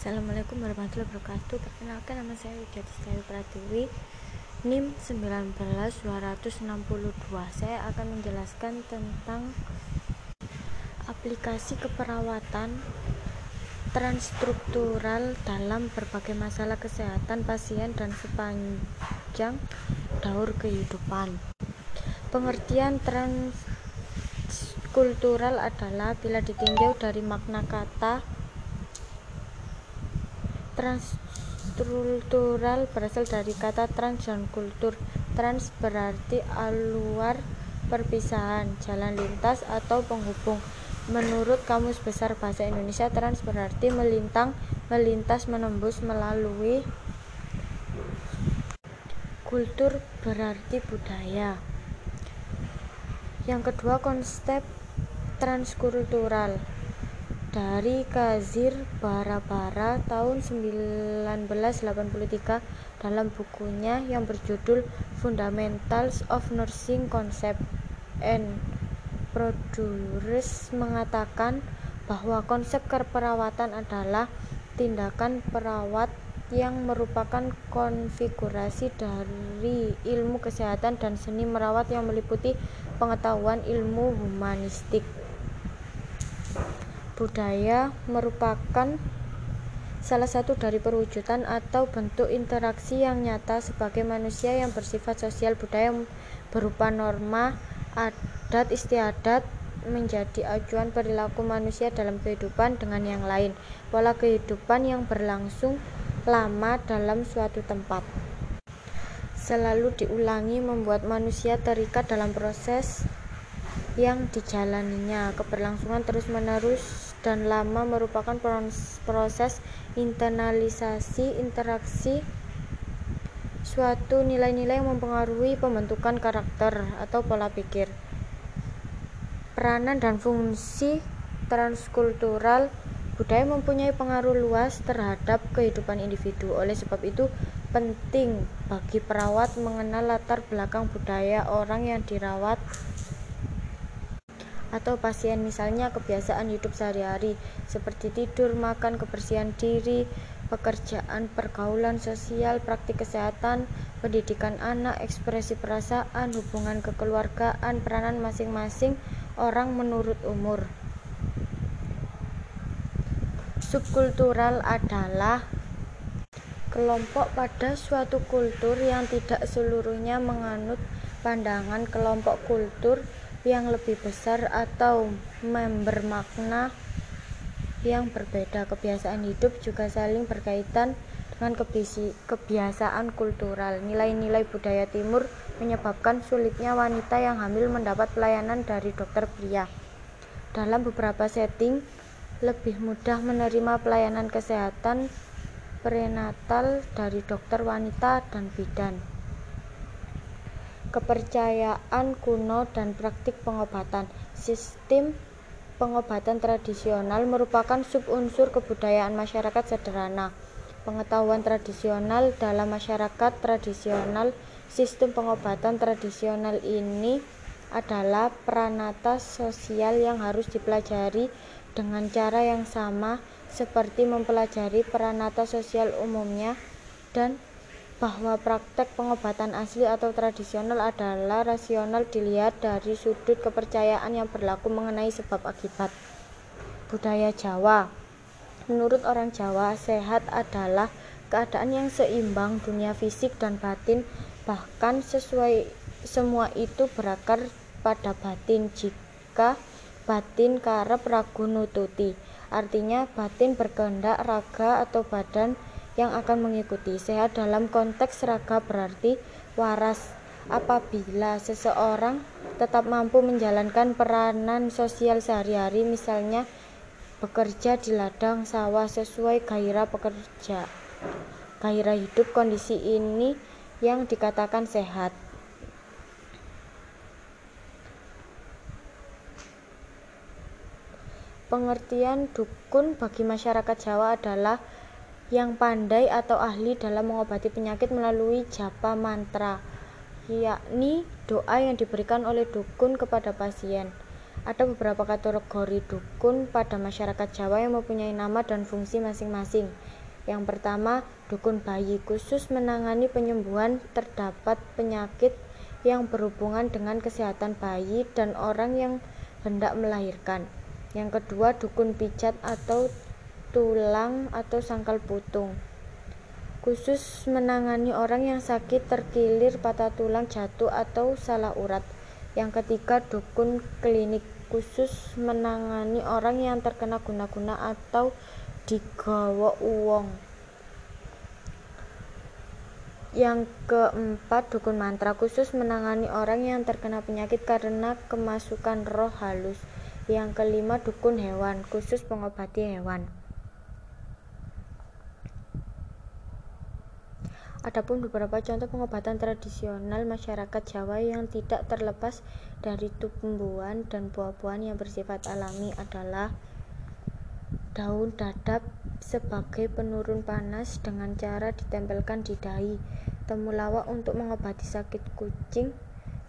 Assalamualaikum warahmatullahi wabarakatuh. Perkenalkan nama saya Widya Distayu Pratiwi NIM 19262 Saya akan menjelaskan tentang aplikasi keperawatan transstruktural dalam berbagai masalah kesehatan pasien dan sepanjang daur kehidupan. Pengertian transkultural adalah bila ditinjau dari makna kata Transkultural berasal dari kata trans dan kultur. Trans berarti aluar perpisahan, jalan lintas atau penghubung. Menurut Kamus Besar Bahasa Indonesia, trans berarti melintang, melintas, menembus, melalui. Kultur berarti budaya. Yang kedua, konsep transkultural dari Kazir Bara-Bara tahun 1983 dalam bukunya yang berjudul Fundamentals of Nursing Concept and Procedures mengatakan bahwa konsep keperawatan adalah tindakan perawat yang merupakan konfigurasi dari ilmu kesehatan dan seni merawat yang meliputi pengetahuan ilmu humanistik budaya merupakan salah satu dari perwujudan atau bentuk interaksi yang nyata sebagai manusia yang bersifat sosial. Budaya berupa norma, adat istiadat menjadi acuan perilaku manusia dalam kehidupan dengan yang lain. Pola kehidupan yang berlangsung lama dalam suatu tempat selalu diulangi membuat manusia terikat dalam proses yang dijalaninya. Keberlangsungan terus-menerus dan lama merupakan proses internalisasi interaksi suatu nilai-nilai yang mempengaruhi pembentukan karakter atau pola pikir. Peranan dan fungsi transkultural budaya mempunyai pengaruh luas terhadap kehidupan individu. Oleh sebab itu, penting bagi perawat mengenal latar belakang budaya orang yang dirawat atau pasien misalnya kebiasaan hidup sehari-hari seperti tidur, makan, kebersihan diri, pekerjaan, pergaulan sosial, praktik kesehatan, pendidikan anak, ekspresi perasaan, hubungan kekeluargaan, peranan masing-masing orang menurut umur. Subkultural adalah kelompok pada suatu kultur yang tidak seluruhnya menganut pandangan kelompok kultur yang lebih besar atau member makna yang berbeda. Kebiasaan hidup juga saling berkaitan dengan kebiasaan kultural. Nilai-nilai budaya timur menyebabkan sulitnya wanita yang hamil mendapat pelayanan dari dokter pria. Dalam beberapa setting, lebih mudah menerima pelayanan kesehatan prenatal dari dokter wanita dan bidan kepercayaan kuno dan praktik pengobatan. Sistem pengobatan tradisional merupakan subunsur kebudayaan masyarakat sederhana. Pengetahuan tradisional dalam masyarakat tradisional, sistem pengobatan tradisional ini adalah peranata sosial yang harus dipelajari dengan cara yang sama seperti mempelajari peranata sosial umumnya dan bahwa praktek pengobatan asli atau tradisional adalah rasional dilihat dari sudut kepercayaan yang berlaku mengenai sebab akibat. Budaya Jawa Menurut orang Jawa, sehat adalah keadaan yang seimbang dunia fisik dan batin, bahkan sesuai semua itu berakar pada batin. Jika batin karep ragu nututi, artinya batin berkehendak raga atau badan yang akan mengikuti. Sehat dalam konteks raga berarti waras apabila seseorang tetap mampu menjalankan peranan sosial sehari-hari misalnya bekerja di ladang sawah sesuai gairah pekerja gairah hidup kondisi ini yang dikatakan sehat pengertian dukun bagi masyarakat Jawa adalah yang pandai atau ahli dalam mengobati penyakit melalui japa mantra, yakni doa yang diberikan oleh dukun kepada pasien. Ada beberapa kategori dukun pada masyarakat Jawa yang mempunyai nama dan fungsi masing-masing. Yang pertama, dukun bayi khusus menangani penyembuhan terdapat penyakit yang berhubungan dengan kesehatan bayi dan orang yang hendak melahirkan. Yang kedua, dukun pijat atau tulang atau sangkal putung. Khusus menangani orang yang sakit terkilir, patah tulang, jatuh atau salah urat. Yang ketiga, dukun klinik khusus menangani orang yang terkena guna-guna atau digawa uwong. Yang keempat, dukun mantra khusus menangani orang yang terkena penyakit karena kemasukan roh halus. Yang kelima, dukun hewan khusus pengobati hewan. Adapun beberapa contoh pengobatan tradisional masyarakat Jawa yang tidak terlepas dari tumbuhan dan buah-buahan yang bersifat alami adalah daun dadap sebagai penurun panas dengan cara ditempelkan di dahi, temulawak untuk mengobati sakit kucing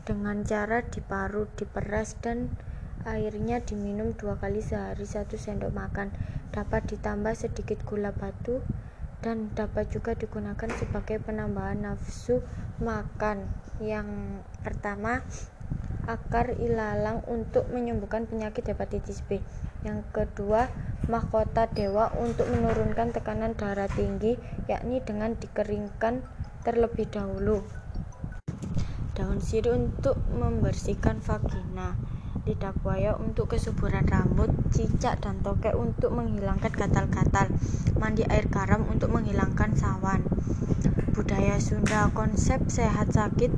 dengan cara diparut, diperas dan airnya diminum dua kali sehari satu sendok makan. Dapat ditambah sedikit gula batu dan dapat juga digunakan sebagai penambahan nafsu makan. Yang pertama, akar ilalang untuk menyembuhkan penyakit hepatitis B. Yang kedua, mahkota dewa untuk menurunkan tekanan darah tinggi, yakni dengan dikeringkan terlebih dahulu. Daun sirih untuk membersihkan vagina lidah buaya untuk kesuburan rambut, cicak dan tokek untuk menghilangkan gatal-gatal, mandi air garam untuk menghilangkan sawan. Budaya Sunda konsep sehat sakit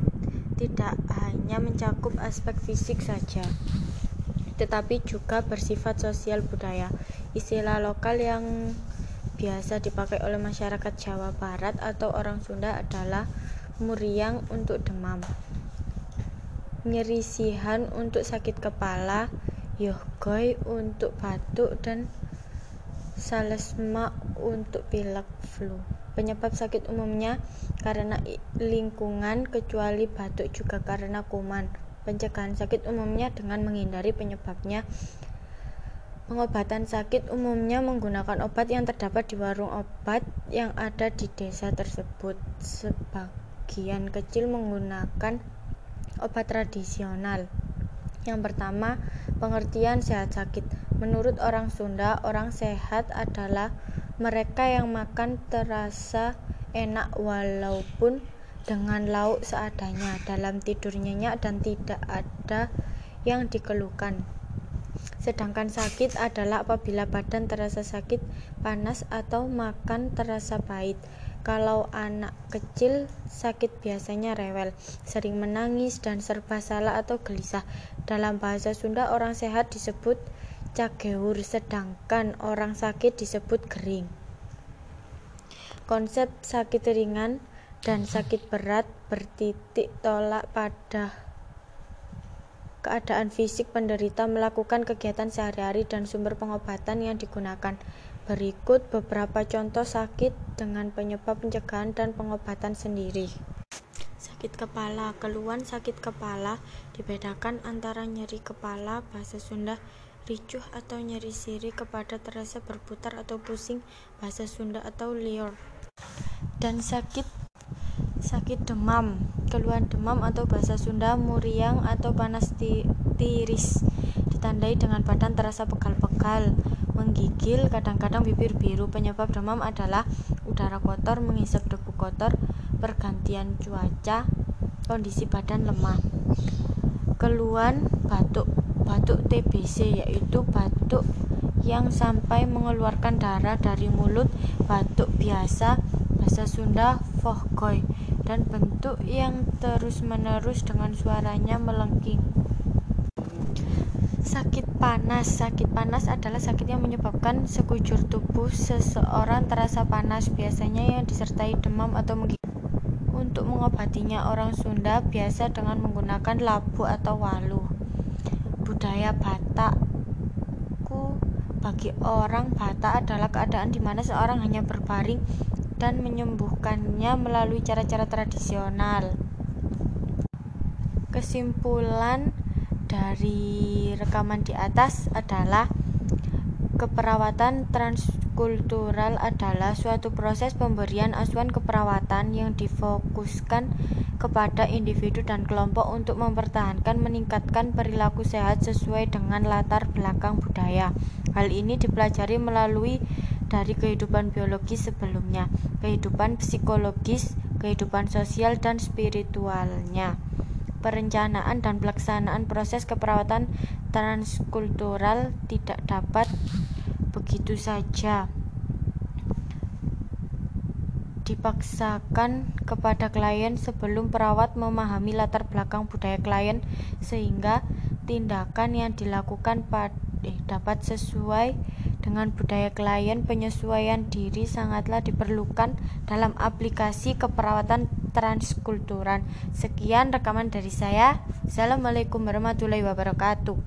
tidak hanya mencakup aspek fisik saja, tetapi juga bersifat sosial budaya. Istilah lokal yang biasa dipakai oleh masyarakat Jawa Barat atau orang Sunda adalah muriang untuk demam nyerisihan untuk sakit kepala, yohgoi untuk batuk dan salesma untuk pilek flu. Penyebab sakit umumnya karena lingkungan kecuali batuk juga karena kuman. Pencegahan sakit umumnya dengan menghindari penyebabnya. Pengobatan sakit umumnya menggunakan obat yang terdapat di warung obat yang ada di desa tersebut. Sebagian kecil menggunakan obat tradisional. Yang pertama, pengertian sehat sakit. Menurut orang Sunda, orang sehat adalah mereka yang makan terasa enak walaupun dengan lauk seadanya, dalam tidur nyenyak dan tidak ada yang dikeluhkan. Sedangkan sakit adalah apabila badan terasa sakit, panas atau makan terasa pahit. Kalau anak kecil sakit biasanya rewel, sering menangis dan serba salah atau gelisah. Dalam bahasa Sunda orang sehat disebut cageur sedangkan orang sakit disebut gering. Konsep sakit ringan dan sakit berat bertitik tolak pada keadaan fisik penderita melakukan kegiatan sehari-hari dan sumber pengobatan yang digunakan. Berikut beberapa contoh sakit dengan penyebab pencegahan dan pengobatan sendiri. Sakit kepala, keluhan sakit kepala dibedakan antara nyeri kepala bahasa Sunda ricuh atau nyeri siri kepada terasa berputar atau pusing bahasa Sunda atau lior dan sakit sakit demam. Keluhan demam atau bahasa Sunda muriang atau panas tiris. Ditandai dengan badan terasa pegal-pegal menggigil, kadang-kadang bibir biru. Penyebab demam adalah udara kotor, menghisap debu kotor, pergantian cuaca, kondisi badan lemah. Keluhan batuk, batuk TBC yaitu batuk yang sampai mengeluarkan darah dari mulut, batuk biasa, bahasa Sunda fohgoy, dan bentuk yang terus-menerus dengan suaranya melengking. Sakit panas Sakit panas adalah sakit yang menyebabkan sekujur tubuh seseorang terasa panas, biasanya yang disertai demam atau menggigil. Untuk mengobatinya, orang Sunda biasa dengan menggunakan labu atau walu. Budaya Batakku bagi orang Batak adalah keadaan di mana seorang hanya berbaring dan menyembuhkannya melalui cara-cara tradisional. Kesimpulan dari rekaman di atas adalah keperawatan transkultural adalah suatu proses pemberian asuhan keperawatan yang difokuskan kepada individu dan kelompok untuk mempertahankan meningkatkan perilaku sehat sesuai dengan latar belakang budaya. Hal ini dipelajari melalui dari kehidupan biologis sebelumnya, kehidupan psikologis, kehidupan sosial dan spiritualnya perencanaan dan pelaksanaan proses keperawatan transkultural tidak dapat begitu saja. Dipaksakan kepada klien sebelum perawat memahami latar belakang budaya klien sehingga tindakan yang dilakukan eh, dapat sesuai dengan budaya klien. Penyesuaian diri sangatlah diperlukan dalam aplikasi keperawatan transkultural. Sekian rekaman dari saya. Assalamualaikum warahmatullahi wabarakatuh.